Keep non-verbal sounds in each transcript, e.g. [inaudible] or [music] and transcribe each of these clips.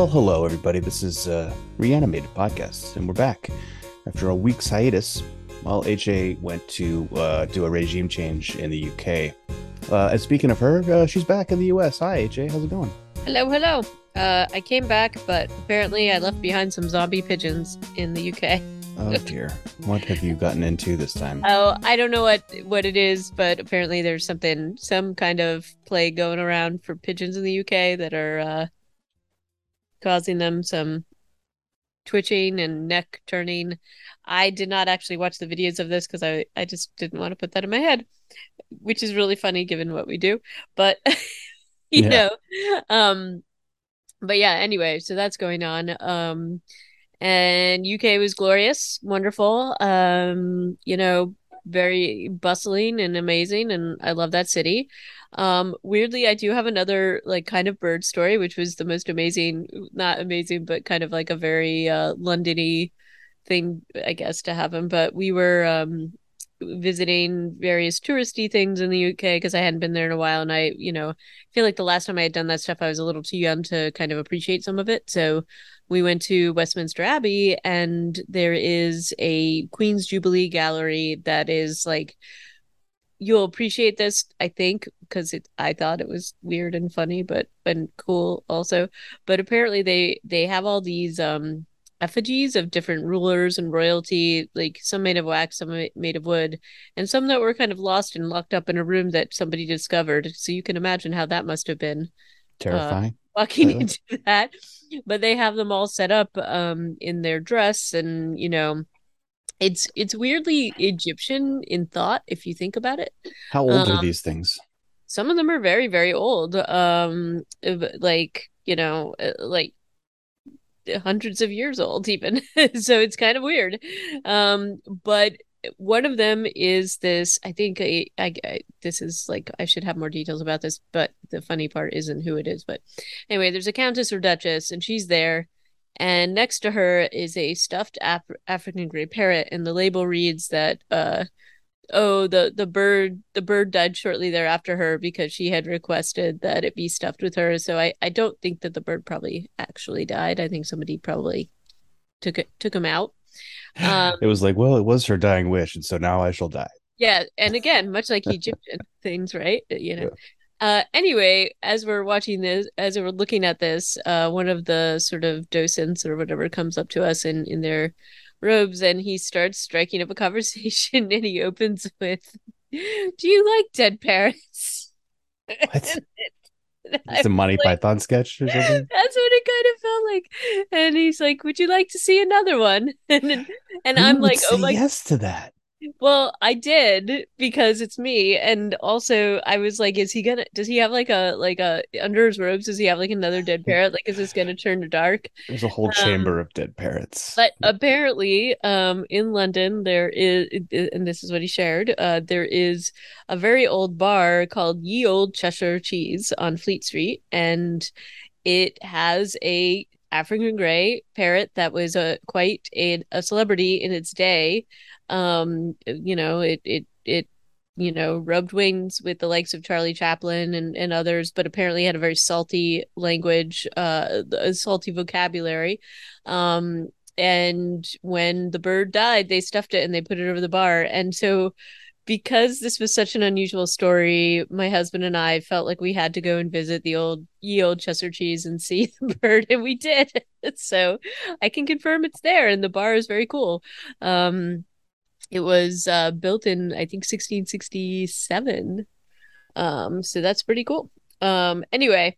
Well, hello, everybody. This is uh, Reanimated Podcast, and we're back after a week's hiatus. While HA went to uh, do a regime change in the UK. Uh, and speaking of her, uh, she's back in the US. Hi, HA. How's it going? Hello, hello. Uh, I came back, but apparently I left behind some zombie pigeons in the UK. Oh dear, what have you gotten into this time? Oh, I don't know what what it is, but apparently there's something, some kind of plague going around for pigeons in the UK that are uh, causing them some twitching and neck turning. I did not actually watch the videos of this because I I just didn't want to put that in my head, which is really funny given what we do. But [laughs] you Yeah. know, um, but yeah. Anyway, so that's going on. Um, and UK was glorious, wonderful. Um, you know, very bustling and amazing, and I love that city. Um, weirdly, I do have another like kind of bird story, which was the most amazing, not amazing, but kind of like a very uh Londony thing, I guess, to have him. But we were um visiting various touristy things in the UK because I hadn't been there in a while, and I, you know, feel like the last time I had done that stuff, I was a little too young to kind of appreciate some of it. So we went to Westminster Abbey, and there is a Queen's Jubilee gallery that is like you'll appreciate this, I think, because it I thought it was weird and funny, but and cool also. But apparently they they have all these um effigies of different rulers and royalty, like some made of wax, some made of wood, and some that were kind of lost and locked up in a room that somebody discovered. So you can imagine how that must have been Terrifying. walking Really? into [laughs] that. But they have them all set up um in their dress and you know it's it's weirdly Egyptian in thought if you think about it. How old are um, these things? Some of them are very very old. Um like, you know, uh, like hundreds of years old even. [laughs] so it's kind of weird. Um but one of them is this I think I, I, I this is like I should have more details about this, but the funny part isn't who it is, but anyway, there's a countess or duchess and she's there and next to her is a stuffed Af- African gray parrot and the label reads that uh oh the the bird the bird died shortly thereafter her because she had requested that it be stuffed with her. So I I don't think that the bird probably actually died. I think somebody probably took it took him out. Um [sighs] it was like, well, it was her dying wish, and so now I shall die. yeah and again much like Egyptian [laughs] things right? You know uh anyway as we're watching this as we're looking at this uh one of the sort of docents or whatever comes up to us in in their robes and he starts striking up a [laughs] conversation and he opens with do you like dead parrots [laughs] What? It's a Monty like, Python sketch or something. [laughs] that's what it kind of felt like and he's like would you like to see another one and and Who i'm like oh my yes to that. Well, I did because it's me, and also I was like, "Is he gonna? Does he have like a like a under his robes? Does he have like another dead [laughs] parrot? Like, is this gonna turn to dark?" There's a whole chamber of dead parrots. But apparently, um, in London there is, and this is what he shared. Uh, there is a very old bar called Ye Olde Cheshire Cheese on Fleet Street, and it has a African gray parrot that was a quite a, a celebrity in its day. Um, you know, it it it you know rubbed wings with the likes of Charlie Chaplin and and others, but apparently had a very salty language, uh, a salty vocabulary. Um, and when the bird died, they stuffed it and they put it over the bar, and so because this was such an unusual story, my husband and I felt like we had to go and visit the old ye old Chester cheese and see [laughs] the bird, and we did. [laughs] so I can confirm it's there, and the bar is very cool. Um, it was uh, built in I think 1667. Um, so that's pretty cool. Um, anyway,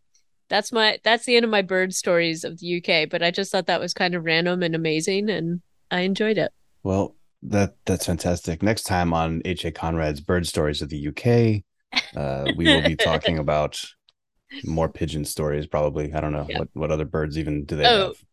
that's my that's the end of my bird stories of the UK, but I just thought that was kind of random and amazing, and I enjoyed it. Well, that that's fantastic. Next time on H.A. Conrad's Bird Stories of the UK, uh, we will be talking [laughs] about more pigeon stories. Probably, I don't know Yeah. what what other birds even do they Oh, have.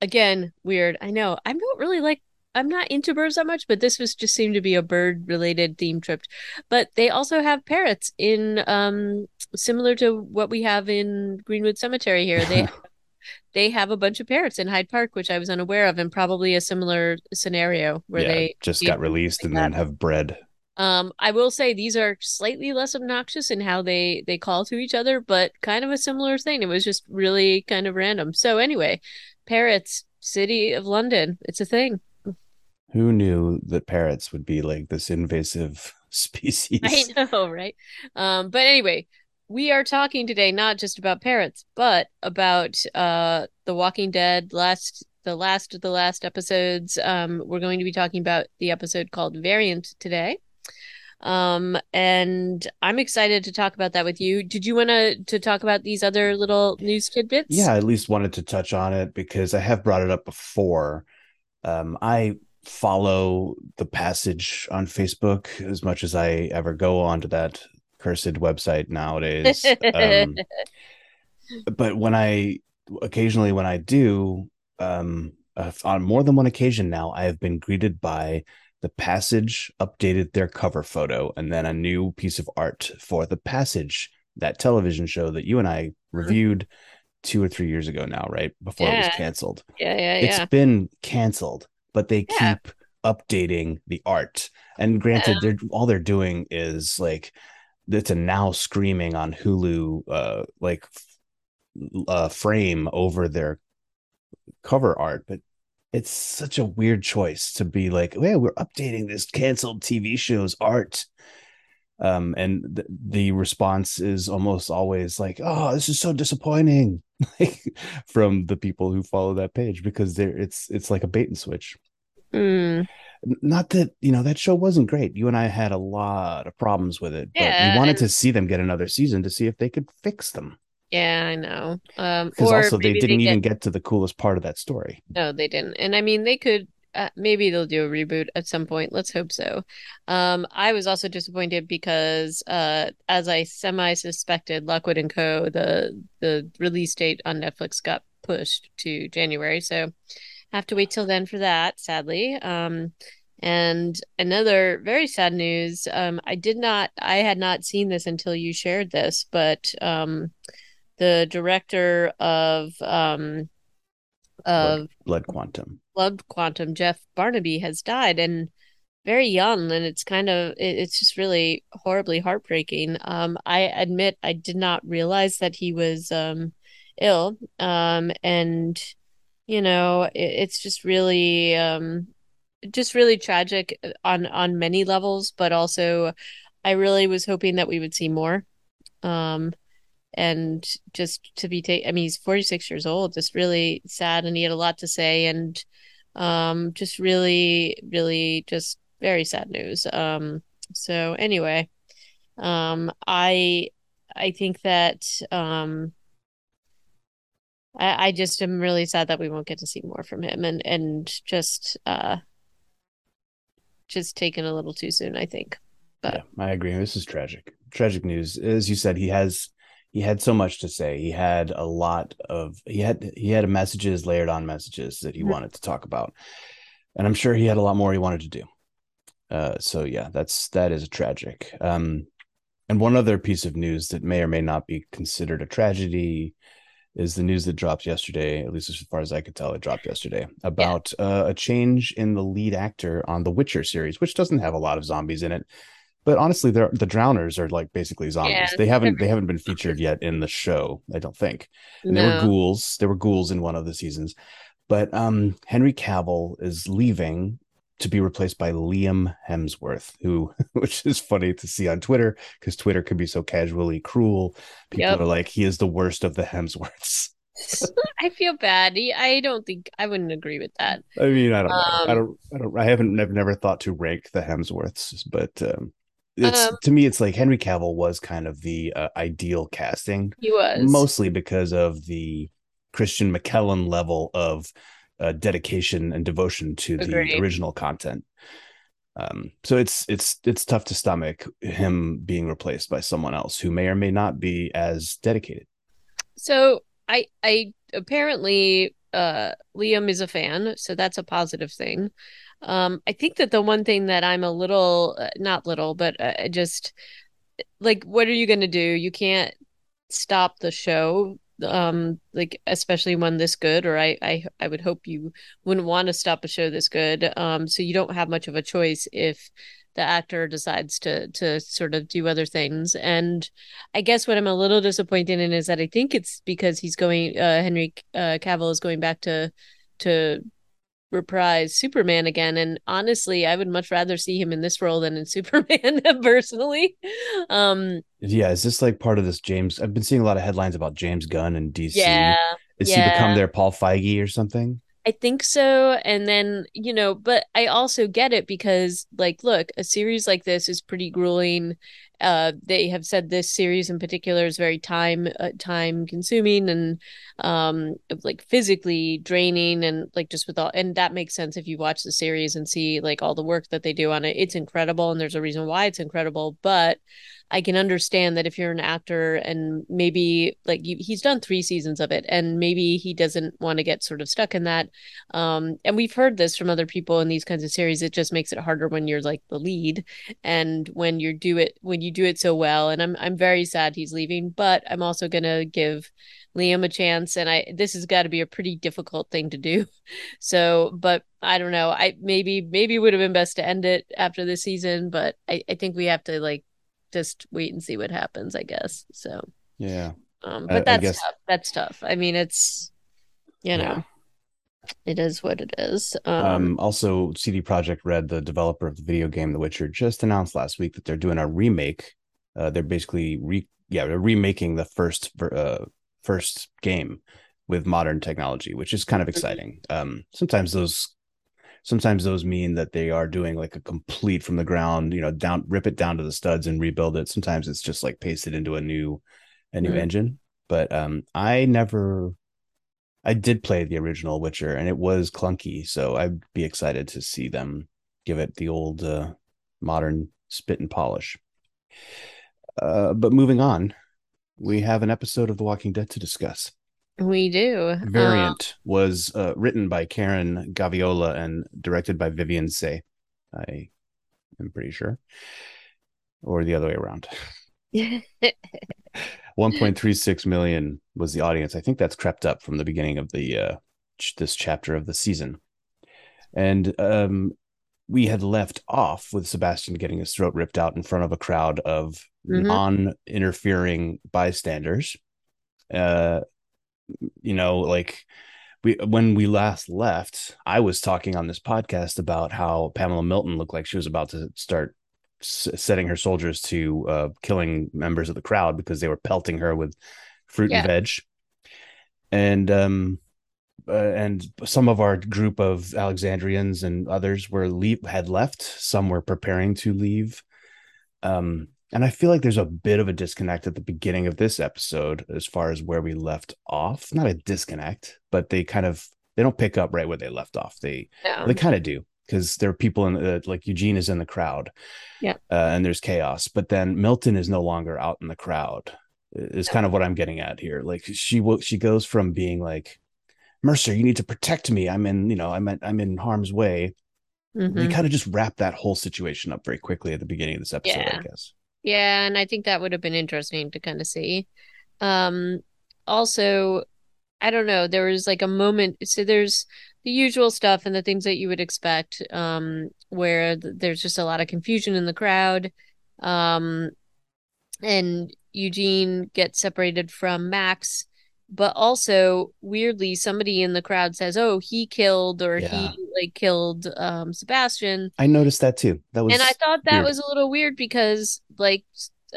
again weird i know i don't really like i'm not into birds that much but this was just seemed to be a bird related theme trip but they also have parrots in um similar to what we have in greenwood cemetery here they [laughs] they have a bunch of parrots in hyde park which i was unaware of and probably a similar scenario where yeah, they just got released like and then have bred Um, I will say these are slightly less obnoxious in how they they call to each other, but kind of a similar thing. It was just really kind of random. So anyway, parrots, city of London, it's a thing. Who knew that parrots would be like this invasive [laughs] species? I know, right? Um, but anyway, we are talking today not just about parrots, but about uh The Walking Dead last the last of the last episodes. Um, we're going to be talking about the episode called Variant today. Um, and I'm excited to talk about that with you. Did you want to to talk about these other little news tidbits? Yeah, I at least wanted to touch on it because I have brought it up before. Um, I follow the passage on Facebook as much as I ever go onto that cursed website nowadays. um, [laughs] but when I occasionally when I do, um, uh, on more than one occasion now, I have been greeted by the passage updated their cover photo and then a new piece of art for the passage that television show that you and I reviewed two or three years ago now, right? Before yeah. it was canceled. Yeah, yeah, yeah. It's been canceled but they yeah. keep updating the art. And granted, yeah. they're all they're doing is like it's a now screaming on Hulu uh like uh frame over their cover art, but it's such a weird choice to be like, yeah, we're updating this canceled TV show's art. Um, and th- the response is almost always like, "Oh, this is so disappointing," [laughs] from the people who follow that page because they're it's it's like a bait and switch. Mm. Not that you know that show wasn't great. You and I had a lot of problems with it, yeah, but we wanted and... to see them get another season to see if they could fix them. Yeah, I know. Um, because also they didn't they even get... get to the coolest part of that story. No, they didn't. And I mean, they could uh, maybe they'll do a reboot at some point. Let's hope so. Um, I was also disappointed because, uh, as I semi suspected, Lockwood and Co. the the release date on Netflix got pushed to January. So have to wait till then for that, sadly. Um, and another very sad news. Um, I did not, I had not seen this until you shared this, but um, the director of um, of Blood, Blood Quantum, Blood Quantum, Jeff Barnaby has died, and very young, and it's kind of, it, it's just really horribly heartbreaking. Um, I admit I did not realize that he was um ill, um, and you know it, it's just really um just really tragic on on many levels but also i really was hoping that we would see more. Um and just to be take i mean he's 46 years old just really sad and he had a lot to say and um just really really just very sad news um so anyway um i i think that um I, I just am really sad that we won't get to see more from him and and just uh just taken a little too soon, I think. But yeah, I agree. This is tragic. Tragic news. As you said, he has he had so much to say. He had a lot of he had he had messages layered on messages that he mm-hmm. wanted to talk about. And I'm sure he had a lot more he wanted to do. Uh so yeah, that's that is tragic. Um and one other piece of news that may or may not be considered a tragedy is the news that dropped yesterday, at least as far as I could tell, it dropped yesterday about yeah. uh, a change in the lead actor on the Witcher series, which doesn't have a lot of zombies in it. But honestly, the drowners are like basically zombies. Yeah. They haven't they haven't been featured yet in the show, I don't think. And no. there were ghouls. There were ghouls in one of the seasons. But um, Henry Cavill is leaving to be replaced by Liam Hemsworth, who, [laughs] which is funny to see on Twitter because Twitter can be so casually cruel. People yep. are like, he is the worst of the Hemsworths. [laughs] I feel bad. I don't think I wouldn't agree with that. I mean, I don't, um, I don't, I don't, I haven't, I've never thought to rank the Hemsworths, but um, it's um, to me, it's like Henry Cavill was kind of the uh, ideal casting. He was mostly because of the Christian McKellen level of uh, dedication and devotion to Agreed. the original content. Um, so it's it's it's tough to stomach him being replaced by someone else who may or may not be as dedicated. So I I apparently uh, Liam is a fan, so that's a positive thing. Um, I think that the one thing that I'm a little uh, not little, but uh, just like, what are you going to do? You can't stop the show um like especially one this good or I, I i would hope you wouldn't want to stop a show this good um so you don't have much of a choice if the actor decides to to sort of do other things. And I guess what I'm a little disappointed in is that I think it's because he's going uh Henry uh, Cavill is going back to to reprise Superman again. And honestly, I would much rather see him in this role than in [laughs] Superman personally. Um Yeah, is this like part of this James? I've been seeing a lot of headlines about James Gunn and DC. Yeah. Is yeah. he become their Paul Feige or something? I think so. And then, you know, but I also get it because, like, look, a series like this is pretty grueling. Uh, they have said this series in particular is very time uh, time consuming and um like physically draining and like just with all and that makes sense if you watch the series and see like all the work that they do on it it's incredible and there's a reason why it's incredible but I can understand that if you're an actor and maybe like you, he's done three seasons of it and maybe he doesn't want to get sort of stuck in that. Um, and we've heard this from other people in these kinds of series. It just makes it harder when you're like the lead and when you do it when you do it so well. And I'm I'm very sad he's leaving, but I'm also gonna give Liam a chance and I this has got to be a pretty difficult thing to do. [laughs] So, but I don't know. I maybe maybe would have been best to end it after this season, but I, I think we have to like just wait and see what happens, I guess. So yeah. Um, but that's guess... tough. That's tough. I mean, it's you know, yeah. it is what it is. Um, um, also, CD Projekt Red, the developer of the video game The Witcher, just announced last week that they're doing a remake. Uh, they're basically re yeah they're remaking the first uh, first game with modern technology, which is kind of mm-hmm. exciting. Um, sometimes those sometimes those mean that they are doing like a complete from the ground, you know, down rip it down to the studs and rebuild it. Sometimes it's just like pasted into a new a new engine. But um I never I did play the original Witcher and it was clunky, so I'd be excited to see them give it the old uh, modern spit and polish. Uh, but moving on, we have an episode of The Walking Dead to discuss. We do. Variant uh, was uh, written by Karen Gaviola and directed by Vivian Tse. I am pretty sure. Or the other way around. [laughs] 1.36 million was the audience. I think that's crept up from the beginning of the uh, ch- this chapter of the season. And um, we had left off with Sebastian getting his throat ripped out in front of a crowd of mm-hmm. non-interfering bystanders. Uh, you know, like we when we last left, I was talking on this podcast about how Pamela Milton looked like she was about to start s- setting her soldiers to uh, killing members of the crowd because they were pelting her with fruit yeah. and veg. And um, uh, and some of our group of Alexandrians and others were leave had left. Some were preparing to leave. Um, and I feel like there's a bit of a disconnect at the beginning of this episode as far as where we left off. Not a disconnect, but they kind of they don't pick up right where they left off. They no. they kind of do because there are people in the, like Eugene is in the crowd, yeah, uh, and there's chaos. But then Milton is no longer out in the crowd. Is kind of what I'm getting at here. Like she will, she goes from being like, Mercer, you need to protect me. I'm in, you know, I'm at, I'm in harm's way. Mm-hmm. We kind of just wrap that whole situation up very quickly at the beginning of this episode, yeah. I guess. Yeah, and I think that would have been interesting to kind of see. Um also I don't know, there was like a moment so there's the usual stuff and the things that you would expect um where th- there's just a lot of confusion in the crowd. Um and Eugene gets separated from Max but also weirdly somebody in the crowd says oh he killed or yeah. he like killed um sebastian. I noticed that too. That was and i thought that weird. was a little weird because like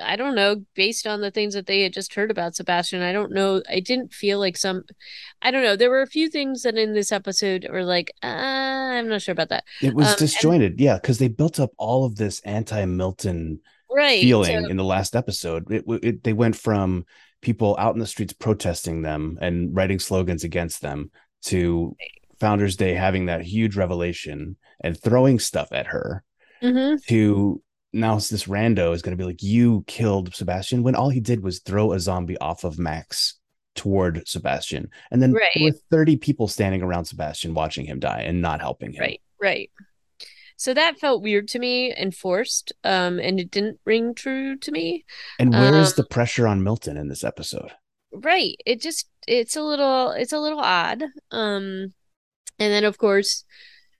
i don't know based on the things that they had just heard about sebastian i don't know i didn't feel like some i don't know there were a few things that in this episode were like uh, i'm not sure about that. It was um, disjointed. And- yeah because they built up all of this anti-milton right feeling so- in the last episode. It, it, they went from people out in the streets protesting them and writing slogans against them to Founders Day having that huge revelation and throwing stuff at her mm-hmm. to now this rando is going to be like you killed Sebastian when all he did was throw a zombie off of Max toward Sebastian and then right. there were 30 people standing around Sebastian watching him die and not helping him. Right. Right. So that felt weird to me and forced, um, and it didn't ring true to me. And where um, is the pressure on Milton in this episode? Right. It just it's a little it's a little odd. Um, and then of course,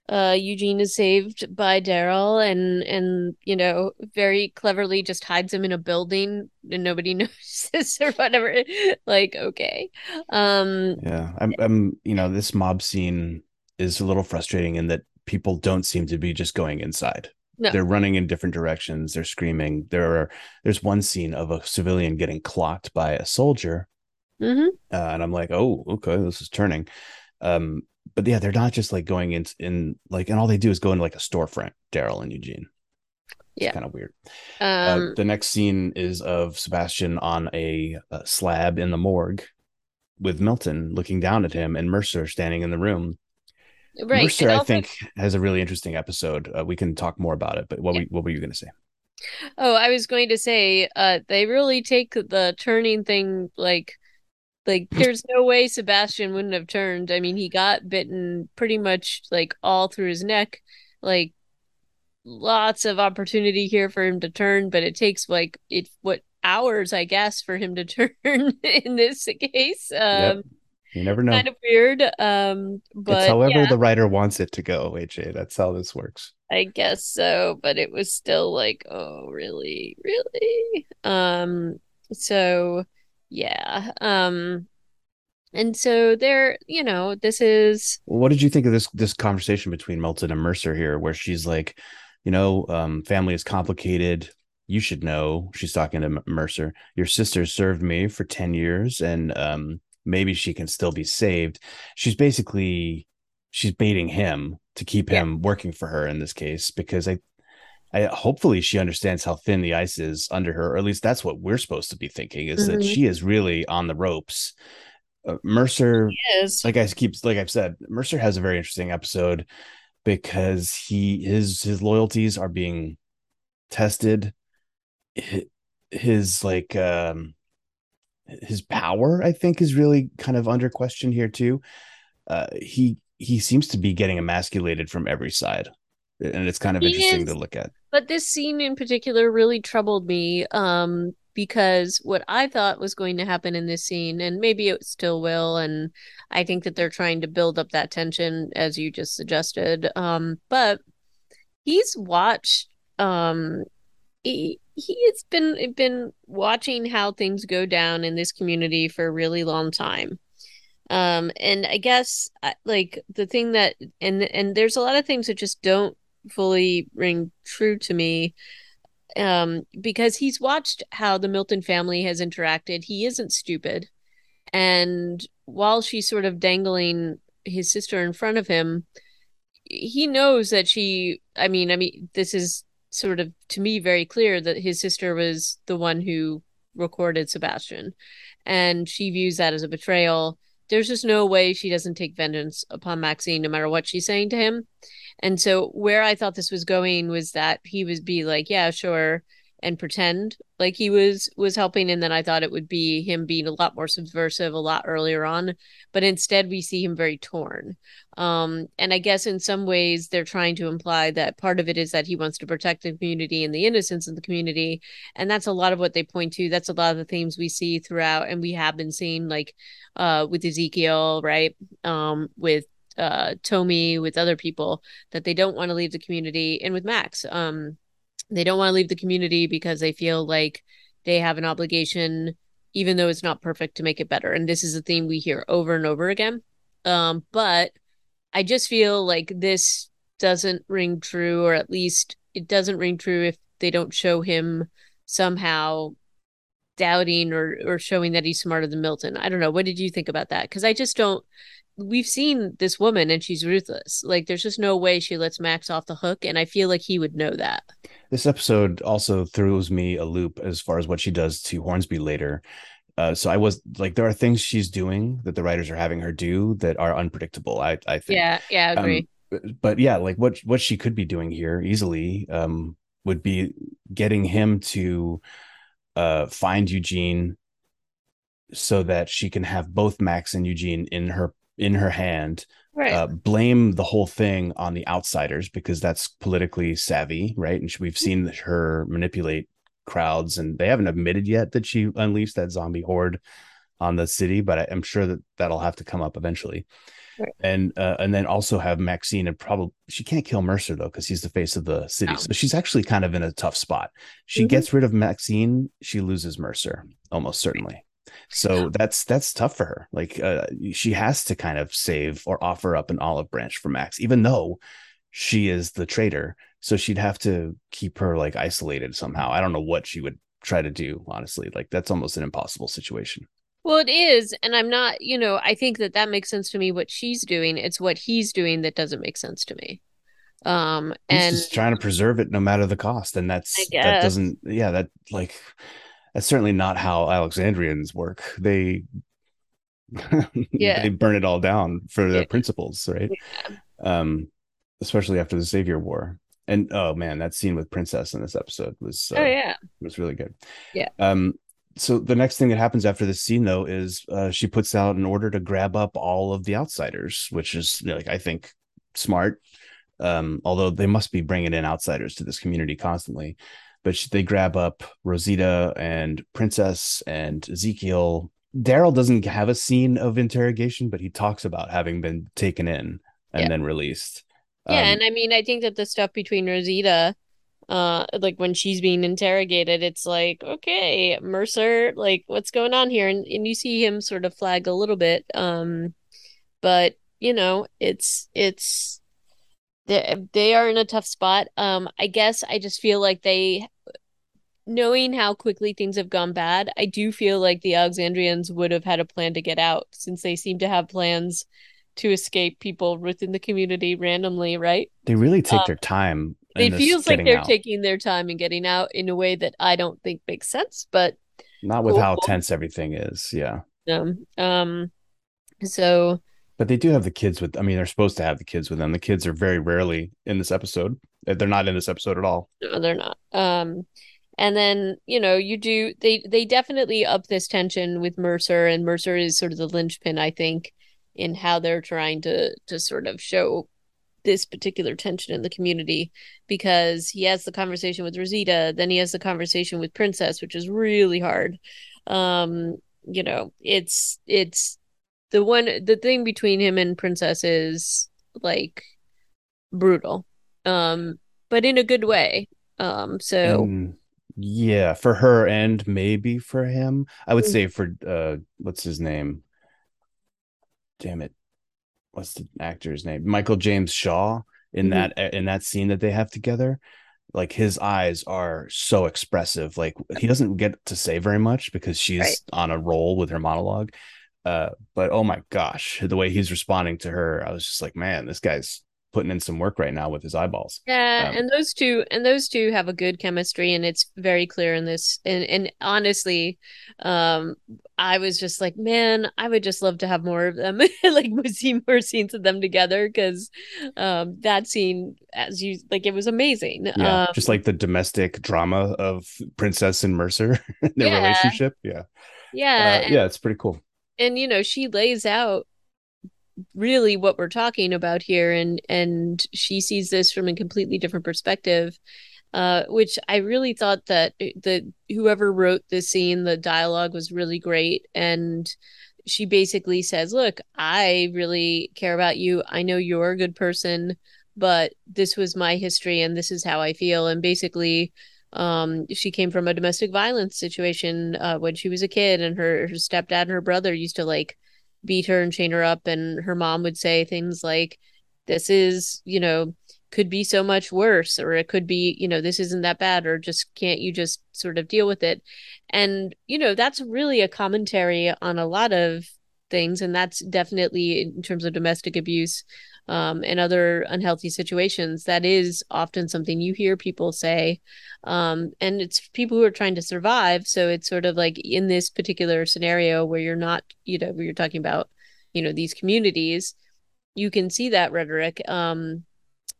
uh, Eugene is saved by Daryl and and you know very cleverly just hides him in a building and nobody [laughs] notices or whatever. like okay, um, yeah, I'm I'm you know this mob scene is a little frustrating in that people don't seem to be just going inside. No. They're running in different directions. They're screaming. There are there's one scene of a civilian getting clocked by a soldier, mm-hmm. uh, and I'm like, oh, okay, this is turning. Um, but yeah, they're not just like going in in like, and all they do is go into like a storefront. Daryl and Eugene. It's yeah, kind of weird. Uh, um, uh, the next scene is of Sebastian on a, a slab in the morgue with Milton looking down at him and Mercer standing in the room Right. Mercer, I think, has a really interesting episode. Uh, we can talk more about it. But what yeah. were, what were you going to say? Oh, I was going to say, uh, they really take the turning thing like, like [laughs] there's no way Sebastian wouldn't have turned. I mean, he got bitten pretty much like all through his neck. Like lots of opportunity here for him to turn, but it takes like it what hours, I guess, for him to [laughs] turn in this case. Um, yep. You never know. Kind of weird. Um, but it's however yeah. the writer wants it to go, AJ. That's how this works. I guess so, but it was still like, oh, really, really. Um, so yeah. Um, and so there, you know, this is. What did you think of this this conversation between Milton and Mercer here, where she's like, you know, um, family is complicated. You should know. She's talking to Mercer. Your sister served me for ten years, and um, maybe she can still be saved. She's basically she's baiting him to keep yeah. him working for her in this case because I I hopefully she understands how thin the ice is under her, or at least that's what we're supposed to be thinking is mm-hmm. that she is really on the ropes. Uh, Mercer, like I keep like I've said, Mercer has a very interesting episode because he his his loyalties are being tested. His, his like um his power i think is really kind of under question here too. Uh, he he seems to be getting emasculated from every side and it's kind of he interesting is, to look at. but this scene in particular really troubled me um because what i thought was going to happen in this scene and maybe it still will and i think that they're trying to build up that tension as you just suggested um but he's watched um he, he has been been watching how things go down in this community for a really long time. Um and i guess like the thing that and and there's a lot of things that just don't fully ring true to me um because he's watched how the milton family has interacted. He isn't stupid. And while she's sort of dangling his sister in front of him he knows that she i mean i mean this is sort of to me very clear that his sister was the one who recorded Sebastian and she views that as a betrayal. There's just no way she doesn't take vengeance upon Maxine no matter what she's saying to him. And so where I thought this was going was that he would be like, yeah, sure, and pretend like he was was helping and then i thought it would be him being a lot more subversive a lot earlier on but instead we see him very torn. Um and i guess in some ways they're trying to imply that part of it is that he wants to protect the community and the innocence of the community and that's a lot of what they point to. That's a lot of the themes we see throughout and we have been seeing like uh with ezekiel right? Um with uh Tomi with other people that they don't want to leave the community and with Max. Um they don't want to leave the community because they feel like they have an obligation even though it's not perfect to make it better. And this is a theme we hear over and over again. Um, but i just feel like this doesn't ring true or at least it doesn't ring true if they don't show him somehow doubting or or showing that he's smarter than milton. I don't know. What did you think about that? Because i just don't we've seen this woman and she's ruthless. Like there's just no way she lets Max off the hook and I feel like he would know that. This episode also throws me a loop as far as what she does to Hornsby later. Uh, so I was like, there are things she's doing that the writers are having her do that are unpredictable. I, I think. Yeah, yeah, I um, agree. Um, but yeah, like what what she could be doing here easily um, would be getting him to uh, find Eugene so that she can have both Max and Eugene in her in her hand right. uh, blame the whole thing on the outsiders because that's politically savvy right and we've seen her manipulate crowds and they haven't admitted yet that she unleashed that zombie horde on the city but I, am sure that that'll have to come up eventually Right. And uh, and then also have Maxine and probably she can't kill Mercer though because he's the face of the city. No. So she's actually kind of in a tough spot. She mm-hmm. gets rid of Maxine, she loses Mercer almost certainly. So that's that's tough for her. Like uh, she has to kind of save or offer up an olive branch for Max, even though she is the traitor. So she'd have to keep her like isolated somehow. I don't know what she would try to do, honestly. Like that's almost an impossible situation. Well, it is, and I'm not. You know, I think that that makes sense to me. What she's doing, it's what he's doing that doesn't make sense to me. Um, he's and just trying to preserve it no matter the cost, and that's that doesn't. Yeah, that like that's certainly not how Alexandrians work. They [laughs] yeah. they burn it all down for their yeah. principles, right? Yeah. Um, especially after the Savior War. And oh man, that scene with Princess in this episode was uh, oh yeah was really good. Yeah. Um. So the next thing that happens after this scene though is uh, she puts out an order to grab up all of the outsiders, which is you know, like I think smart. Um, although they must be bringing in outsiders to this community constantly, but she, they grab up Rosita and Princess and Ezekiel. Daryl doesn't have a scene of interrogation, but he talks about having been taken in and yeah. then released. Yeah, um, and I mean, I think that the stuff between Rosita, uh, like when she's being interrogated, it's like, okay, Mercer, like what's going on here? And and you see him sort of flag a little bit. Um, but you know, it's it's they they are in a tough spot. Um, I guess I just feel like they knowing how quickly things have gone bad, I do feel like the Alexandrians would have had a plan to get out since they seem to have plans to escape people within the community randomly, right? They really take um, their time. It feels like they're out. taking their time and getting out in a way that I don't think makes sense, but not with cool. how tense everything is. Yeah. Um, um so but they do have the kids with I mean they're supposed to have the kids with them. The kids are very rarely in this episode. They're not in this episode at all. No, they're not. Um and then you know you do they they definitely up this tension with mercer and mercer is sort of the linchpin i think in how they're trying to to sort of show this particular tension in the community because he has the conversation with Rosita, then he has the conversation with Princess, which is really hard. Um, you know, it's it's the one the thing between him and Princess is like brutal. Um, but in a good way. Um, so yeah, for her and maybe for him. I would mm. say for uh what's his name? damn it, what's the actor's name? Michael James Shaw in mm-hmm. that in that scene that they have together. Like his eyes are so expressive. Like he doesn't get to say very much because she's right. on a roll with her monologue. Uh, but oh my gosh, the way he's responding to her, I was just like, man, this guy's putting in some work right now with his eyeballs. Yeah, um, and those two and those two have a good chemistry and it's very clear in this and and honestly, um I was just like, man, I would just love to have more of them. [laughs] like see more scenes of them together cuz um that scene as you like it was amazing. Yeah, um, just like the domestic drama of Princess and Mercer [laughs] their yeah. relationship. Yeah. Yeah. Uh, and, yeah, it's pretty cool. And you know, she lays out really what we're talking about here and and she sees this from a completely different perspective uh, which I really thought that the whoever wrote the scene, the dialogue was really great, and she basically says, "Look, I really care about you. I know you're a good person, but this was my history, and this is how I feel." And basically, um, she came from a domestic violence situation uh, when she was a kid, and her, her stepdad and her brother used to like beat her and chain her up and her mom would say things like this is you know could be so much worse or it could be you know this isn't that bad or just can't you just sort of deal with it? And you know that's really a commentary on a lot of things and that's definitely in terms of domestic abuse um, and other unhealthy situations that is often something you hear people say. Um, and it's people who are trying to survive. So it's sort of like in this particular scenario where you're not you know where you're talking about you know these communities you can see that rhetoric. Um,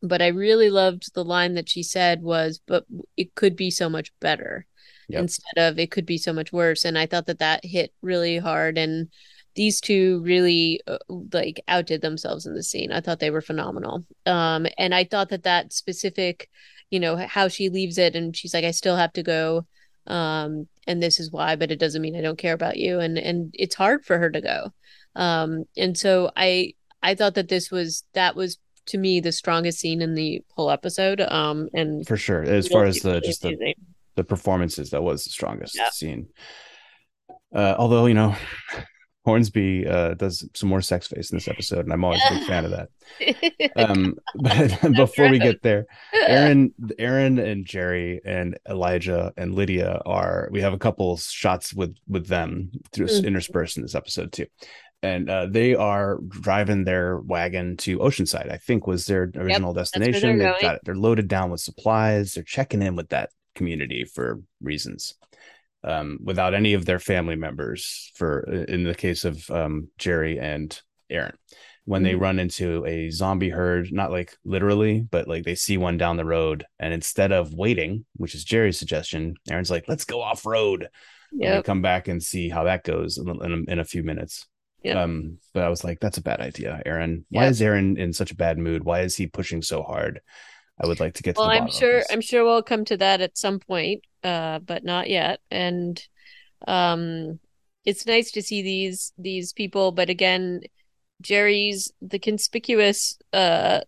but i really loved the line that she said was but it could be so much better yep. instead of it could be so much worse. And i thought that that hit really hard. And these two really uh, like outdid themselves in the scene. I thought they were phenomenal. Um, and I thought that that specific, you know, how she leaves it and she's like, I still have to go. Um, and this is why, but it doesn't mean I don't care about you. And, and it's hard for her to go. Um, and so I, I thought that this was that was to me the strongest scene in the whole episode. Um, and for sure, as far as the just the the performances, that was the strongest yeah. scene. Uh, although you know, Hornsby uh, does some more sex face in this episode, and I'm always a big fan of that. [laughs] Um, [laughs] but [laughs] before we get there, Aaron, Aaron, and Jerry, and Elijah and Lydia are. We have a couple shots with with them through mm-hmm. interspersed in this episode too, and uh, they are driving their wagon to Oceanside. I think was their original yep, destination. They've got they're loaded down with supplies. They're checking in with that community for reasons um, without any of their family members for in the case of um, Jerry and Aaron when mm-hmm. they run into a zombie herd not like literally but like they see one down the road and instead of waiting which is Jerry's suggestion Aaron's like let's go off road yeah come back and see how that goes in, in, in a few minutes Yep. Um, but I was like, that's a bad idea, Aaron. Why yep. is Aaron in such a bad mood? Why is he pushing so hard? I would like to get. Well, to I'm sure. I'm sure we'll come to that at some point, uh, but not yet. And um, it's nice to see these these people, but again, Jerry's the conspicuous uh,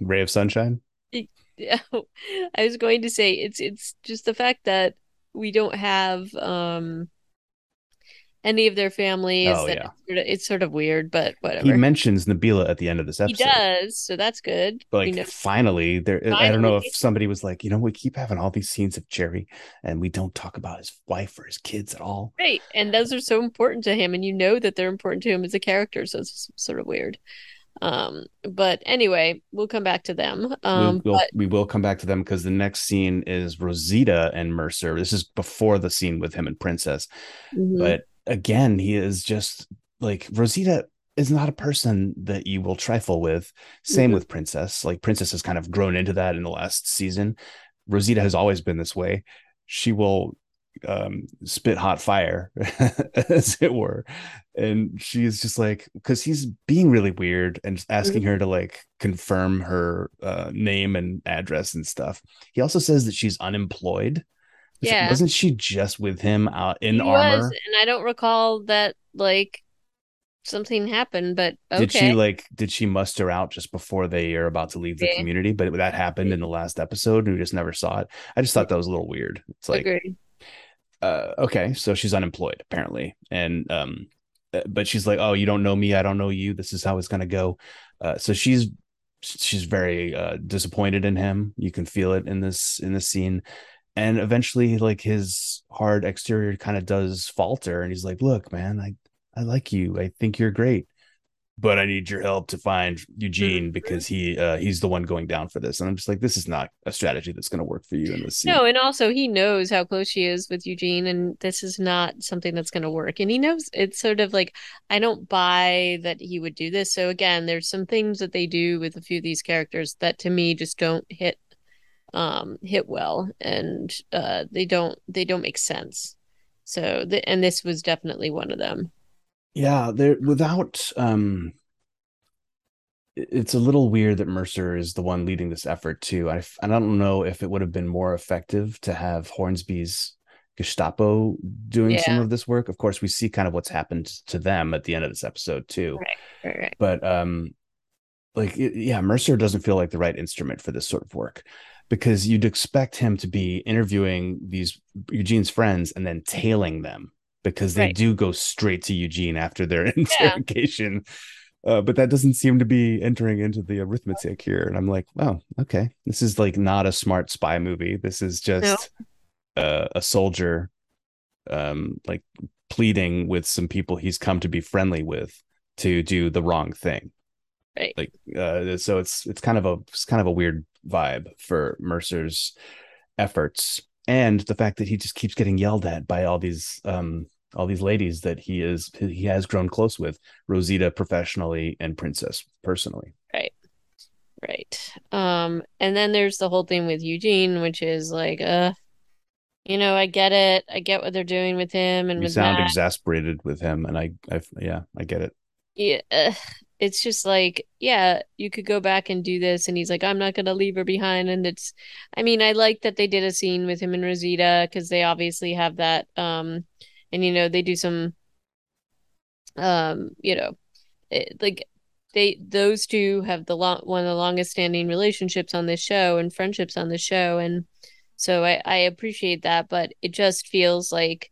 ray of sunshine. [laughs] Yeah, I was going to say it's it's just the fact that we don't have um any of their families. Oh, yeah. It's sort, of, it's sort of weird, but whatever. He mentions Nabila at the end of this episode. He does, so that's good. But like, finally, there. Finally. I don't know if somebody was like, you know, we keep having all these scenes of Jerry, and we don't talk about his wife or his kids at all. Right, and those are so important to him, and you know that they're important to him as a character, so it's sort of weird. Um, but anyway, we'll come back to them. Um, we'll, but... we will come back to them because the next scene is Rosita and Mercer. This is before the scene with him and Princess, mm-hmm. but again, he is just like Rosita is not a person that you will trifle with. Same mm-hmm. with Princess. Like Princess has kind of grown into that in the last season. Rosita has always been this way. She will um spit hot fire [laughs] as it were and she's just like because he's being really weird and asking mm-hmm. her to like confirm her uh name and address and stuff he also says that she's unemployed yeah. Wasn't she just with him out in he armor? Was, and I don't recall that like something happened, but okay. Did she like did she muster out just before they are about to leave the community? But that happened in the last episode and we just never saw it. I just thought that was a little weird. It's like Agreed. uh okay, so she's unemployed apparently. And um uh, but she's like, "Oh, you don't know me, I don't know you. This is how it's going to go." Uh so she's she's very uh disappointed in him. You can feel it in this in this scene and eventually like his hard exterior kind of does falter and he's like look man i i like you i think you're great but i need your help to find eugene mm-hmm. because he uh he's the one going down for this and i'm just like this is not a strategy that's going to work for you in this scene. no and also he knows how close she is with eugene and this is not something that's going to work and he knows it's sort of like i don't buy that he would do this so again there's some things that they do with a few of these characters that to me just don't hit um hit well and uh they don't they don't make sense. So the, and this was definitely one of them. Yeah there without um it's a little weird that mercer is the one leading this effort too. I i don't know if it would have been more effective to have hornsby's gestapo doing yeah. some of this work. Of course we see kind of what's happened to them at the end of this episode too. Right, right, right. but um like yeah mercer doesn't feel like the right instrument for this sort of work because you'd expect him to be interviewing these Eugene's friends and then tailing them because they right. do go straight to Eugene after their [laughs] interrogation. Yeah. Uh, but that doesn't seem to be entering into the arithmetic here. And I'm like, wow, okay. This is like not a smart spy movie. This is just no. uh, a soldier um, like pleading with some people he's come to be friendly with to do the wrong thing. Right. Like uh, so it's it's kind of a it's kind of a weird vibe for Mercer's efforts and the fact that he just keeps getting yelled at by all these um all these ladies that he is he has grown close with Rosita professionally and Princess personally. Right. Right. Um and then there's the whole thing with Eugene which is like uh you know, I get it. I get what they're doing with him and you with sound that. exasperated with him and I I yeah, I get it. Yeah it's just like yeah you could go back and do this and he's like i'm not going to leave her behind and it's i mean i like that they did a scene with him and rosita because they obviously have that um and you know they do some um you know it, like they those two have the long one of the longest standing relationships on this show and friendships on the show and so I, I appreciate that but it just feels like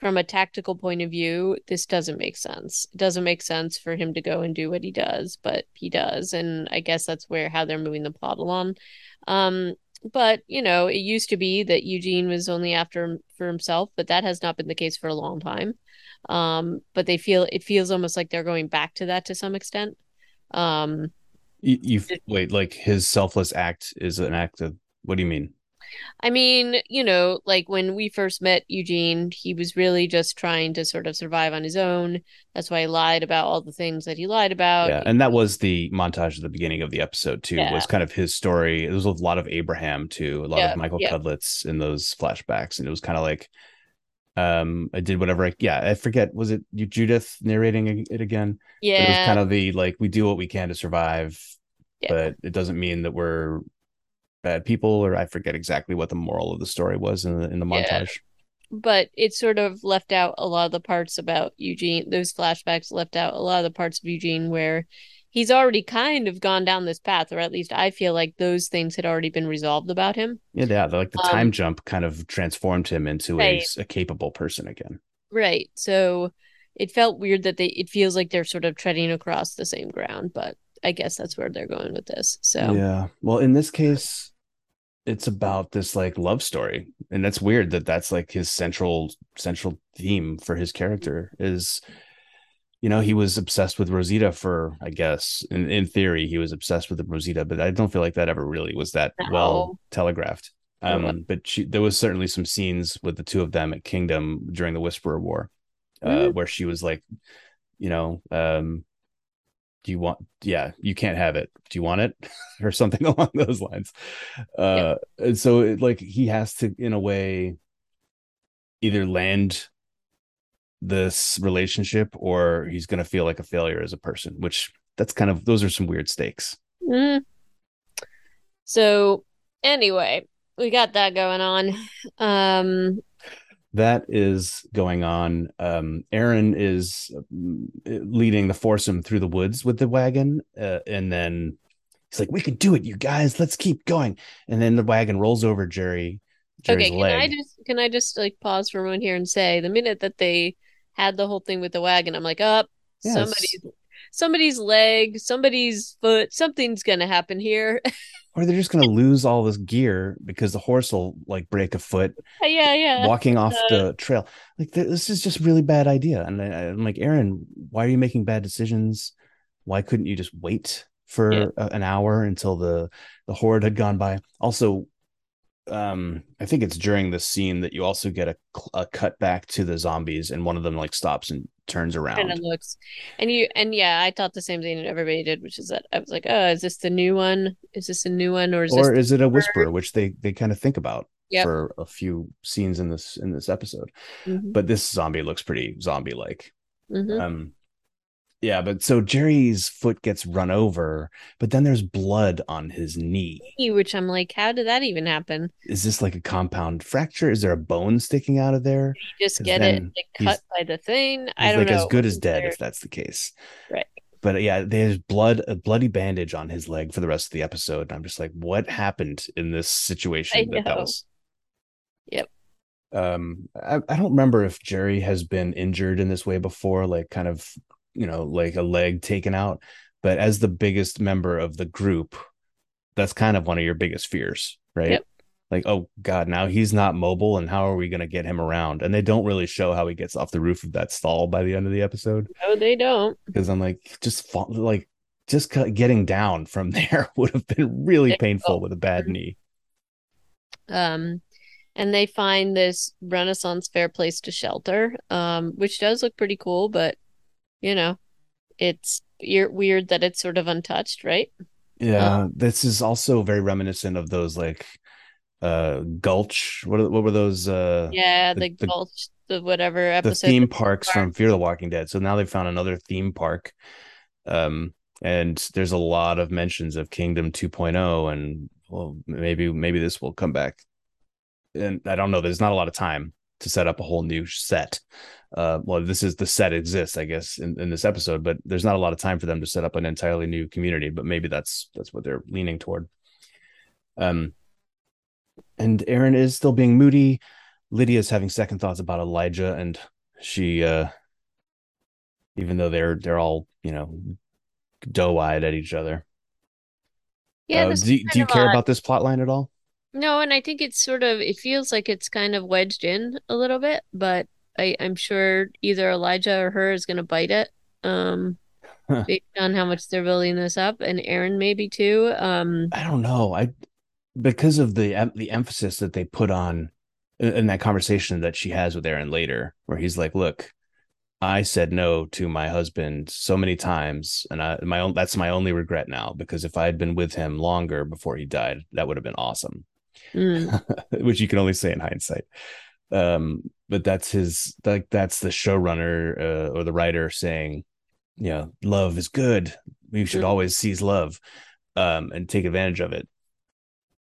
from a tactical point of view this doesn't make sense. It doesn't make sense for him to go and do what he does but he does and i guess that's where how they're moving the plot along. Um but you know it used to be that eugene was only after him for himself but that has not been the case for a long time. Um but they feel it feels almost like they're going back to that to some extent. Um, you, you wait, like his selfless act is an act of what do you mean? I mean, you know, like when we first met Eugene, he was really just trying to sort of survive on his own. That's why he lied about all the things that he lied about. Yeah, and that was the montage at the beginning of the episode too. Yeah. Was kind of his story. There was a lot of Abraham too, a lot yeah, of Michael yeah. Cudlitz in those flashbacks, and it was kind of like um i did whatever i yeah i forget was it you judith narrating it again yeah it was kind of the like we do what we can to survive but it doesn't mean that we're bad people or i forget exactly what the moral of the story was in the in the montage yeah. but it sort of left out a lot of the parts about eugene those flashbacks left out a lot of the parts of eugene where he's already kind of gone down this path, or at least I feel like those things had already been resolved about him. Yeah, yeah. Like the time um, jump kind of transformed him into right. a, a capable person again. Right. So it felt weird that they it feels like they're sort of treading across the same ground, but I guess that's where they're going with this. So yeah. Well, in this case, it's about this like love story, and that's weird that that's like his central central theme for his character is you know, he was obsessed with Rosita for, I guess, in, in theory, he was obsessed with Rosita, but I don't feel like that ever really was that no. well telegraphed. Um, but she, there was certainly some scenes with the two of them at Kingdom during the Whisperer War, uh, mm. where she was like, you know, um, do you want yeah you can't have it. Do you want it? [laughs] Or something [laughs] along those lines. Uh yeah. and so it, like he has to in a way either land this relationship or he's going to feel like a failure as a person which that's kind of those are some weird stakes. Mm. so anyway we got that going on. Um that is going on um aaron is mm, leading the foursome through the woods with the wagon uh, and then he's like we can do it you guys let's keep going and then the wagon rolls over jerry Jerry's okay, can leg. I just can I just like pause for a moment here and say the minute that they had the whole thing with the wagon. I'm like, up, oh, yes. somebody's somebody's leg, somebody's foot, something's gonna happen here. [laughs] or they're just gonna lose all this gear because the horse will like break a foot. Yeah, yeah. Walking off uh, the trail, like this is just really bad idea. And I, am like, Aaron, why are you making bad decisions? Why couldn't you just wait for yeah. a, an hour until the the horde had gone by? Also, um i think it's during the scene that you also get a, a cut back to the zombies and one of them like stops and turns around and looks and you and yeah i thought the same thing that everybody did which is that i was like oh is this the new one is this a new one or is or is it a whisper which they they kind of think about yep. for a few scenes in this in this episode mm-hmm. but this zombie looks pretty zombie like mm-hmm. um yeah, but so Jerry's foot gets run over, but then there's blood on his knee. Which I'm like, how did that even happen? Is this like a compound fracture? Is there a bone sticking out of there? You just get it like, cut by the thing. I don't like know. as good as dead there. if that's the case. Right. But yeah, there's blood, a bloody bandage on his leg for the rest of the episode. And I'm just like, what happened in this situation? That, that was. Yep. Um, I, I don't remember if Jerry has been injured in this way before, like kind of you know like a leg taken out. But as the biggest member of the group that's kind of one of your biggest fears right? Yep. like oh god now he's not mobile and how are we going to get him around? And they don't really show how he gets off the roof of that stall by the end of the episode. No they don't. Because i'm like just fall, like just getting down from [laughs] there would have been really painful with a bad knee. Um and they find this renaissance fair place to shelter um which does look pretty cool but you know, it's weird that it's sort of untouched, right? Yeah, um, this is also very reminiscent of those like uh gulch what what were those uh yeah the, the gulch the whatever episode the theme parks park. from fear the walking dead so now they've found another theme park um and there's a lot of mentions of kingdom 2.0 and well maybe maybe this will come back and i don't know there's not a lot of time to set up a whole new set uh, well, this is the set exists, I guess, in, in this episode, but there's not a lot of time for them to set up an entirely new community. But maybe that's that's what they're leaning toward. Um, and Aaron is still being moody. Lydia's having second thoughts about Elijah, and she, uh, even though they're they're all you know doe eyed at each other. Yeah. Uh, do, do you care odd. about this plot line at all? No, and I think it's sort of it feels like it's kind of wedged in a little bit, but I, I'm sure either Elijah or her is gonna bite it. Um, based on how much they're building this up, and Aaron maybe too. Um, I don't know. I because of the the emphasis that they put on in, in that conversation that she has with Aaron later, where he's like, "Look, I said no to my husband so many times, and I my own that's my only regret now because if I had been with him longer before he died, that would have been awesome." Mm, [laughs] Which you can only say in hindsight. Um, but that's his like that's the showrunner uh, or the writer saying, you know, love is good. We should Mm. always seize love um, and take advantage of it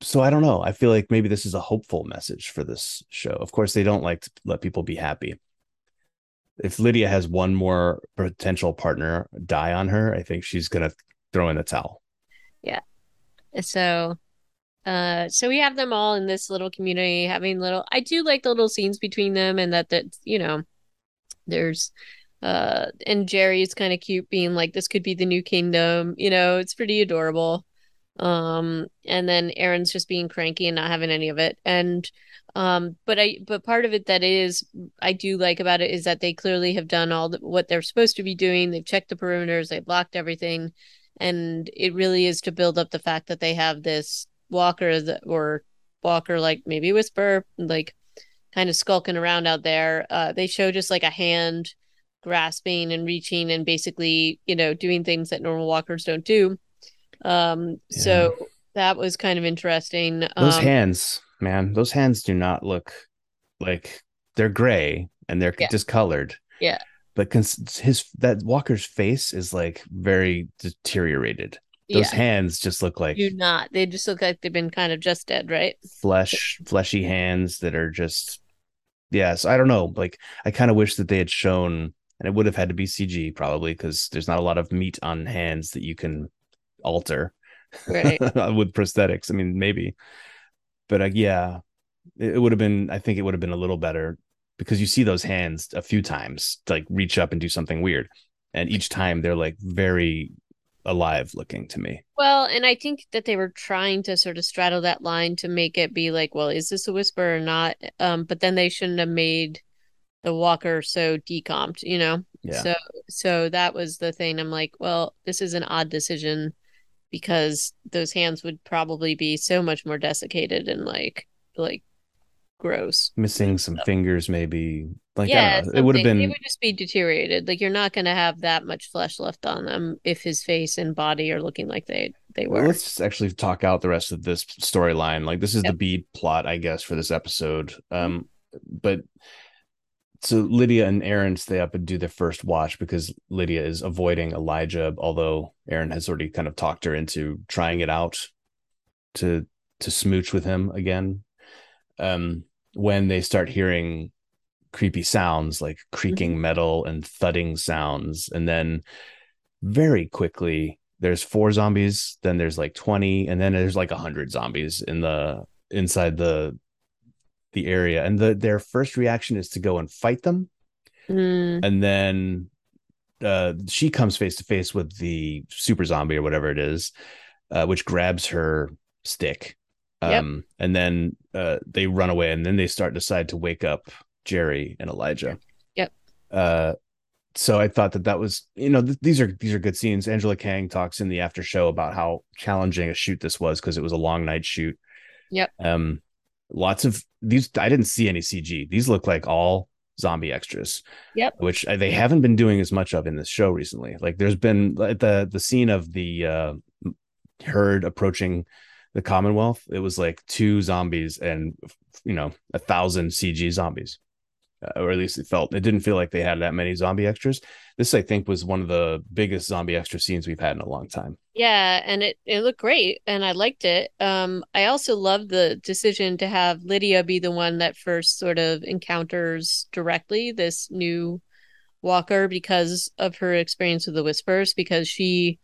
so I don't know. I feel like maybe this is a hopeful message for this show. Of course, they don't like to let people be happy. If Lydia has one more potential partner die on her, I think she's gonna throw in the towel. Yeah. So, uh, so we have them all in this little community having little. I do like the little scenes between them, and that that you know, there's, uh, and Jerry's kind of cute, being like, "This could be the new kingdom." You know, it's pretty adorable. Um, and then Aaron's just being cranky and not having any of it. And um, but I but part of it that is I do like about it is that they clearly have done all the, what they're supposed to be doing. They've checked the perimeters, they've blocked everything, and it really is to build up the fact that they have this walker that or walker like maybe whisper like kind of skulking around out there. Uh, they show just like a hand grasping and reaching and basically you know doing things that normal walkers don't do. Um, so that was kind of interesting. Those Um, hands, man, those hands do not look like they're gray and they're Yeah. discolored. Yeah. But cons- his that Walker's face is like very deteriorated. Those yeah, hands just look like do not. They just look like they've been kind of just dead, right? flesh fleshy hands that are just yes i don't know like i kind of wish that they had shown and it would have had to be cg probably because there's not a lot of meat on hands that you can alter Right. [laughs] with prosthetics i mean maybe but uh, yeah it, it would have been i think it would have been a little better because you see those hands a few times to like reach up and do something weird and each time they're like very alive looking to me Well, and I think that they were trying to sort of straddle that line to make it be like, well, is this a whisper or not? Um, but then they shouldn't have made the walker so decomped, you know? yeah So so that was the thing. I'm like, well, this is an odd decision because those hands would probably be so much more desiccated and like like gross. missing some fingers maybe like yeah, I don't know. it would have been. It would just be deteriorated. Like you're not going to have that much flesh left on them if his face and body are looking like they they Well, were. let's actually talk out the rest of this storyline. Like this is Yep. the bead plot, I guess, for this episode. Um, but so Lydia and Aaron stay up and do their first watch because Lydia is avoiding Elijah, although Aaron has already kind of talked her into trying it out to to smooch with him again. Um, when they start hearing creepy sounds like creaking metal and thudding sounds, and then very quickly there's four zombies then there's like 20 and then there's like 100 zombies in the inside the the area. And the their first reaction is to go and fight them. Mm, and then uh she comes face to face with the super zombie or whatever it is uh which grabs her stick. Yep. um and then uh they run away and then they start decide to wake up jerry and elijah Yep. uh so I thought that that was, you know, th- these are these are good scenes. Angela Kang talks in the after show about how challenging a shoot this was because it was a long night shoot. Yep. Um, lots of these. I didn't see any CG. These look like all zombie extras. Yep. Which they haven't been doing as much of in this show recently. Like there's been like, the the scene of the uh, herd approaching the Commonwealth. It was like two zombies and you know a thousand CG zombies. uh, or at least it felt it didn't feel like they had that many zombie extras. This, I think, was one of the biggest zombie extra scenes we've had in a long time. Yeah, and it it looked great, and I liked it. Um, I also loved the decision to have Lydia be the one that first sort of encounters directly this new Walker because of her experience with the Whispers, because she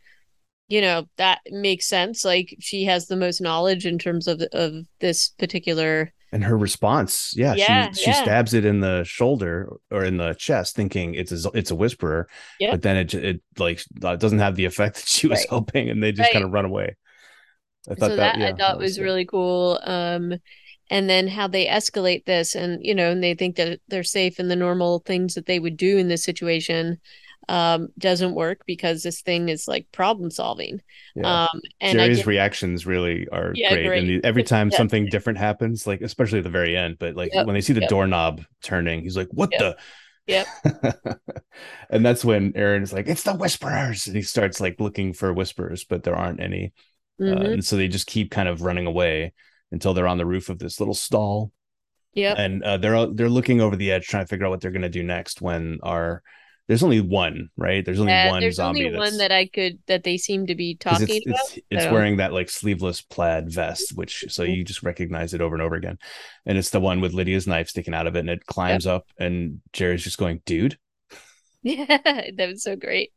you know that makes sense like she has the most knowledge in terms of of this particular and her response yeah, yeah she she yeah. stabs it in the shoulder or in the chest thinking it's a it's a whisperer yep. but then it it like doesn't have the effect [laughs] that she was right. hoping and they just right. kind of run away i thought so that, that yeah, i thought was, was really cool um and then how they escalate this and you know and they think that they're safe in the normal things that they would do in this situation um, doesn't work because this thing is like problem solving. Yeah. Um, and Jerry's get, reactions really are yeah, great. great. And the, every time something different happens, like especially at the very end, but like yep. when they see the yep. doorknob turning, he's like, "What yep. the." Yep. [laughs] and that's when Aaron is like, "It's the whisperers," and he starts like looking for whispers, but there aren't any. Uh, mm-hmm. Uh, and so they just keep kind of running away until they're on the roof of this little stall. Yeah. And uh, they're they're looking over the edge, trying to figure out what they're going to do next. When our there's only one, right? There's only yeah, one there's zombie. Only one that I could that they seem to be talking it's, about. It's, it's wearing that like sleeveless plaid vest, which so you just recognize it over and over again. And it's the one with Lydia's knife sticking out of it, and it climbs yep. up, and Jerry's just going, "Dude." [laughs] Yeah, that was so great.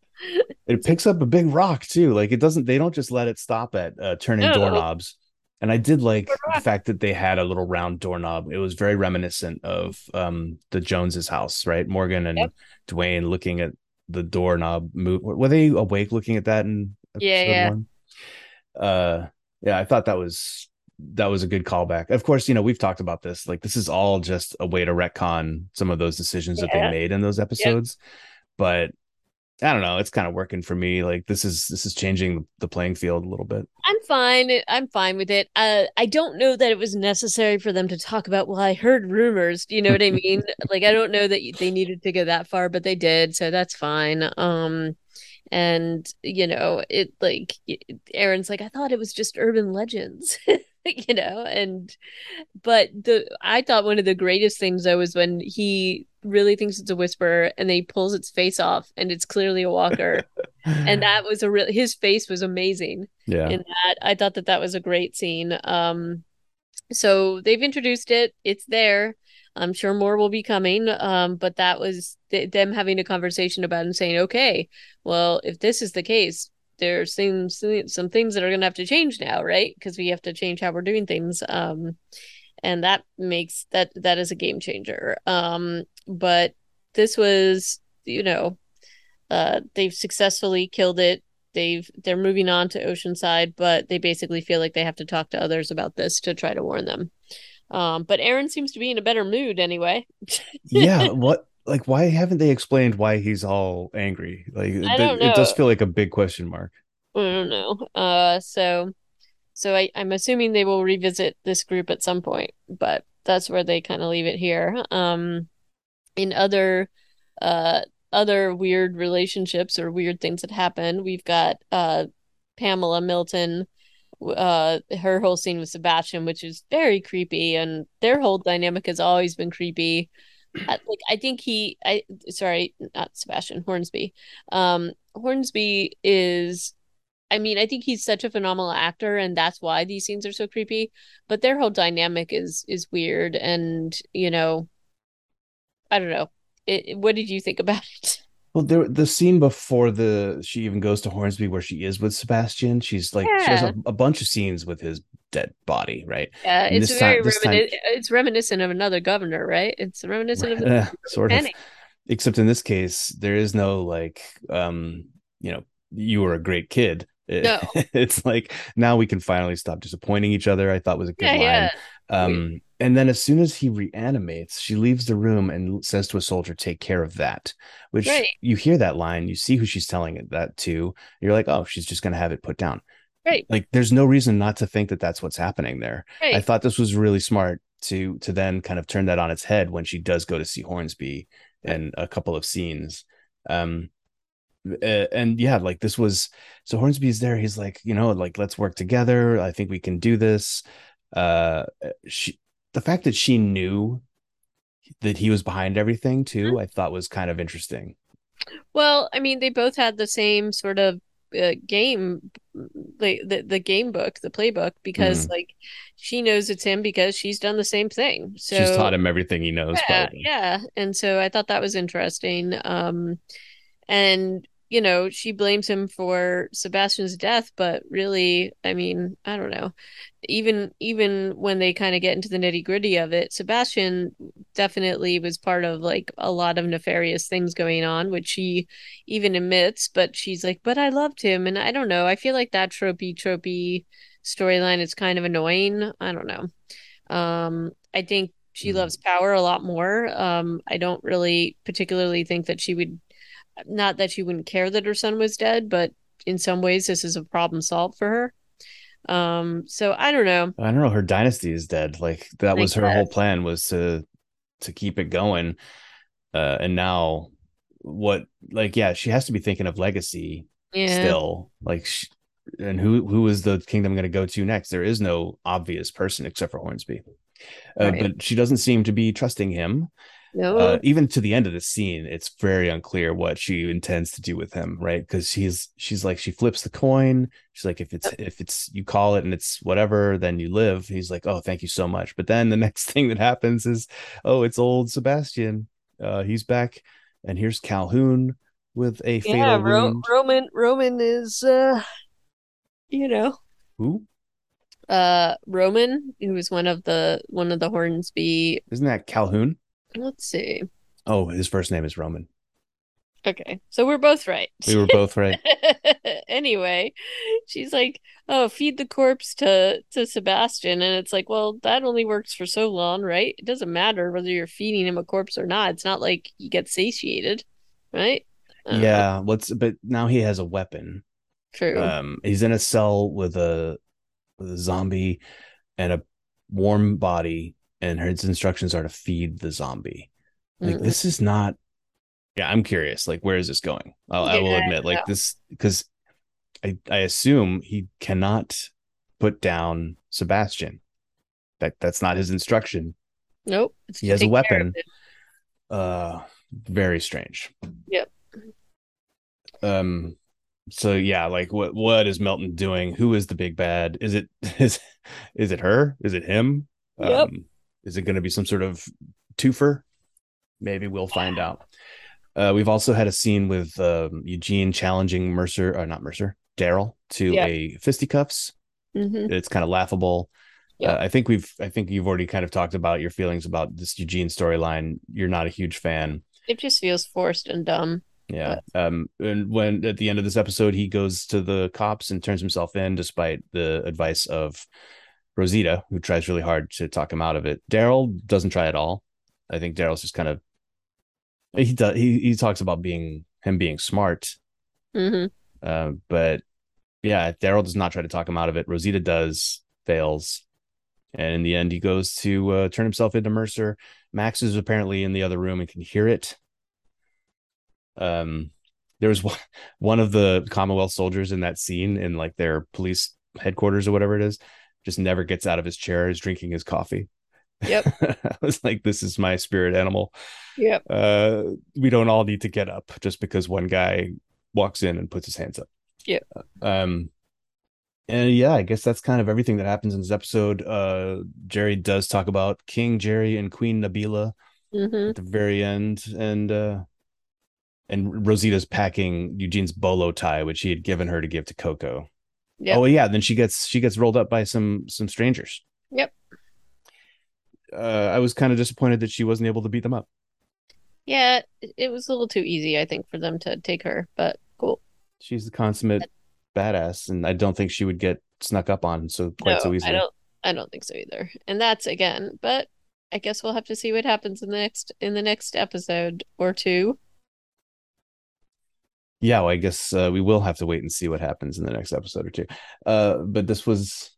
it picks up a big rock too. Like it doesn't. They don't just let it stop at uh, turning no. doorknobs. And I did like the fact that they had a little round doorknob. It was very reminiscent of um, the Joneses' house, right? Morgan and yep. Duane looking at the doorknob move. Were they awake looking at that in yeah, yeah. One? Uh, yeah, I thought that was that was a good callback. Of course, you know we've talked about this. Like this is all just a way to retcon some of those decisions yeah. that they made in those episodes. Yep. But I don't know. It's kind of working for me. Like this is this is changing the playing field a little bit. I'm fine. I'm fine with it. Uh, I don't know that it was necessary for them to talk about. Well, I heard rumors. Do you know what I mean? [laughs] like I don't know that they needed to go that far, but they did, so that's fine. Um, and you know, it like Aaron's like, I thought it was just urban legends. [laughs] [laughs] you know and but the i thought one of the greatest things though was when he really thinks it's a whisperer and then he pulls its face off and it's clearly a walker. And that was a real his face was amazing [laughs] yeah. in that. I thought that that was a great scene. Um so they've introduced it. It's there. I'm sure more will be coming. Um but that was th- them having a conversation about and saying okay well if this is the case there's seems some things that are going to have to change now right? Because we have to change how we're doing things um and that makes that that is a game changer. Um but this was you know uh they've successfully killed it. They've they're moving on to oceanside but they basically feel like they have to talk to others about this to try to warn them. Um but aaron seems to be in a better mood anyway. [laughs] Yeah what like why haven't they explained why he's all angry like it, it does feel like a big question mark i don't know uh so so I, I'm assuming they will revisit this group at some point, but that's where they kind of leave it here. Um, in other uh other weird relationships or weird things that happen, we've got uh Pamela Milton, uh her whole scene with Sebastian, which is very creepy, and their whole dynamic has always been creepy. Like I think he I sorry, not Sebastian, Hornsby. Um Hornsby is I mean, I think he's such a phenomenal actor, and that's why these scenes are so creepy. But their whole dynamic is is weird, and you know, I don't know. It, what did you think about it? Well, there the scene before the she even goes to Hornsby where she is with Sebastian. She's like yeah. she has a, a, bunch of scenes with his dead body, right? Yeah, and it's very time, remini- time... it's reminiscent of another governor, right? It's reminiscent of uh, [laughs] sort of. Except in this case, there is no like, um, you know, you were a great kid [laughs] no. it's like now we can finally stop disappointing each other. I thought was a good yeah, line. Yeah. Um, and then as soon as he reanimates, she leaves the room and says to a soldier, "Take care of that." Which right. you hear that line, you see who she's telling it that to. You're like, "Oh, she's just going to have it put down." Right. Like, there's no reason not to think that that's what's happening there. Right. I thought this was really smart to to then kind of turn that on its head when she does go to see Hornsby and a couple of scenes. Um, and yeah, like this was so Hornsby's there. He's like, you know, like let's work together. I think we can do this. Uh, she, the fact that she knew that he was behind everything too, mm-hmm. I thought was kind of interesting. Well, I mean, they both had the same sort of uh, game the, the the game book the playbook because mm. like she knows it's him because she's done the same thing so she's taught him everything he knows yeah, probably. yeah and so i thought that was interesting um and you know, she blames him for Sebastian's death, but really, I mean, I don't know. Even even when they kind of get into the nitty gritty of it, Sebastian definitely was part of like a lot of nefarious things going on, which she even admits. But she's like, "But I loved him," and I don't know. I feel like that tropey tropey storyline is kind of annoying. I don't know. Um, I think she mm. loves power a lot more. Um, I don't really particularly think that she would not that she wouldn't care that her son was dead, but in some ways this is a problem solved for her. Um, so I don't know. I don't know. Her dynasty is dead. Like that was her whole plan was to to keep it going. Uh, and now what? Like, yeah, she has to be thinking of legacy yeah. still. Like, she, and who who is the kingdom going to go to next? There is no obvious person except for Hornsby. Uh, right. But she doesn't seem to be trusting him. No. Uh, even to the end of the scene, it's very unclear what she intends to do with him, right? Because she's she's like she flips the coin. She's like, if it's if it's you call it and it's whatever, then you live. He's like, oh, thank you so much. But then the [laughs] next thing that happens is, oh, it's old Sebastian. Uh, he's back, and here's Calhoun with a fatal yeah, Ro- wound. Roman Roman is, uh, you know, who? Uh, Roman, who was one of the one of the Hornsby. Isn't that Calhoun? Let's see. Oh, his first name is Roman. Okay, so we're both right. We were both right. [laughs] anyway, she's like, "Oh, feed the corpse to to Sebastian," and it's like, well, that only works for so long, right? It doesn't matter whether you're feeding him a corpse or not. It's not like you get satiated, right? Yeah, what's but now he has a weapon. True. Um, he's in a cell with a with a zombie and a warm body and his instructions are to feed the zombie. Like mm-hmm. this is not. Yeah, I'm curious. Like, where is this going? Yeah, I will admit, like this, because I I assume he cannot put down Sebastian. That that's not his instruction. Nope. He has a weapon. Uh, very strange. Yep. Um. So yeah, like what what is Milton doing? Who is the big bad? Is it [laughs] is is it her? Is it him? Yep. Um, is it going to be some sort of twofer? Maybe we'll find out. Uh, we've also had a scene with um, Eugene challenging Mercer, or not Mercer, Daryl to yeah. a fisticuffs. Mm-hmm. It's kind of laughable. Yeah. Uh, I think we've, I think you've already kind of talked about your feelings about this Eugene storyline. You're not a huge fan. It just feels forced and dumb. Yeah. But... Um. And when at the end of this episode, he goes to the cops and turns himself in, despite the advice of Rosita, who tries really hard to talk him out of it. Daryl doesn't try at all. I think Daryl's just kind of he does he he talks about being him being smart. Mm-hmm. Uh, but yeah, Daryl does not try to talk him out of it. Rosita does, fails. And in the end, he goes to uh, turn himself into Mercer. Max is apparently in the other room and can hear it. Um, there was one, one of the Commonwealth soldiers in that scene in like their police headquarters or whatever it is just never gets out of his chair, is drinking his coffee. Yep. [laughs] I was like, this is my spirit animal. Yep. Uh, we don't all need to get up just because one guy walks in and puts his hands up. Yeah. Um, and yeah, I guess that's kind of everything that happens in this episode. Uh, Jerry does talk about King Jerry and Queen Nabila mm-hmm. at the very end, and uh, and Rosita's packing Eugene's bolo tie, which he had given her to give to Coco. Yep. Oh yeah, then she gets she gets rolled up by some some strangers. Yep. Uh, I was kind of disappointed that she wasn't able to beat them up. Yeah, it was a little too easy, I think, for them to take her, but cool. She's the consummate badass, and I don't think she would get snuck up on so quite no, so easily. I don't I don't think so either. And that's again, but I guess we'll have to see what happens in the next in the next episode or two yeah, well, I guess uh, we will have to wait and see what happens in the next episode or two. Uh, but this was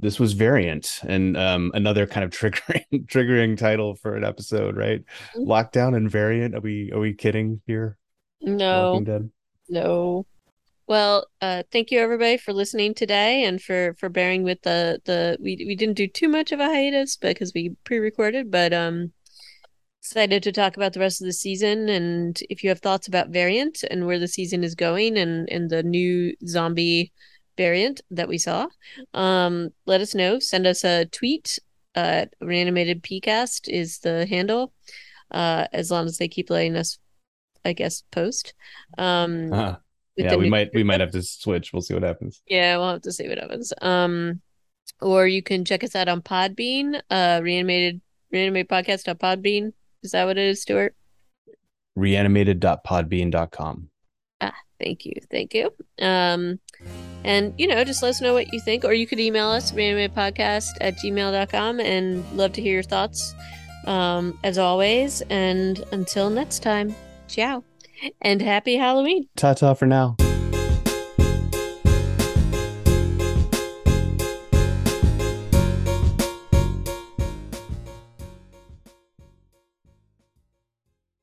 this was variant and um, another kind of [laughs] triggering triggering title for an episode, right? Mm-hmm. Lockdown and variant. Are we are we kidding here? No, no. Well, uh, thank you everybody for listening today and for for bearing with the the we we didn't do too much of a hiatus because we pre-recorded, but um excited to talk about the rest of the season. And if you have thoughts about Variant and where the season is going and, and the new zombie variant that we saw, um, let us know. Send us a tweet. Uh, reanimated pcast is the handle. Uh, as long as they keep letting us, I guess, post. Um, [laughs] uh-huh. yeah, we might we might have to switch. We'll see what happens. Yeah, we'll have to see what happens. Um, or you can check us out on Podbean, uh, reanimated reanimated podcast on Podbean. Is that what it is, Stuart? Reanimated.podbean.com. Ah, thank you, thank you. Um, and you know, just let us know what you think, or you could email us reanimatedpodcast at gmail.com and love to hear your thoughts. Um, as always, and until next time, ciao and happy Halloween. Ta ta for now.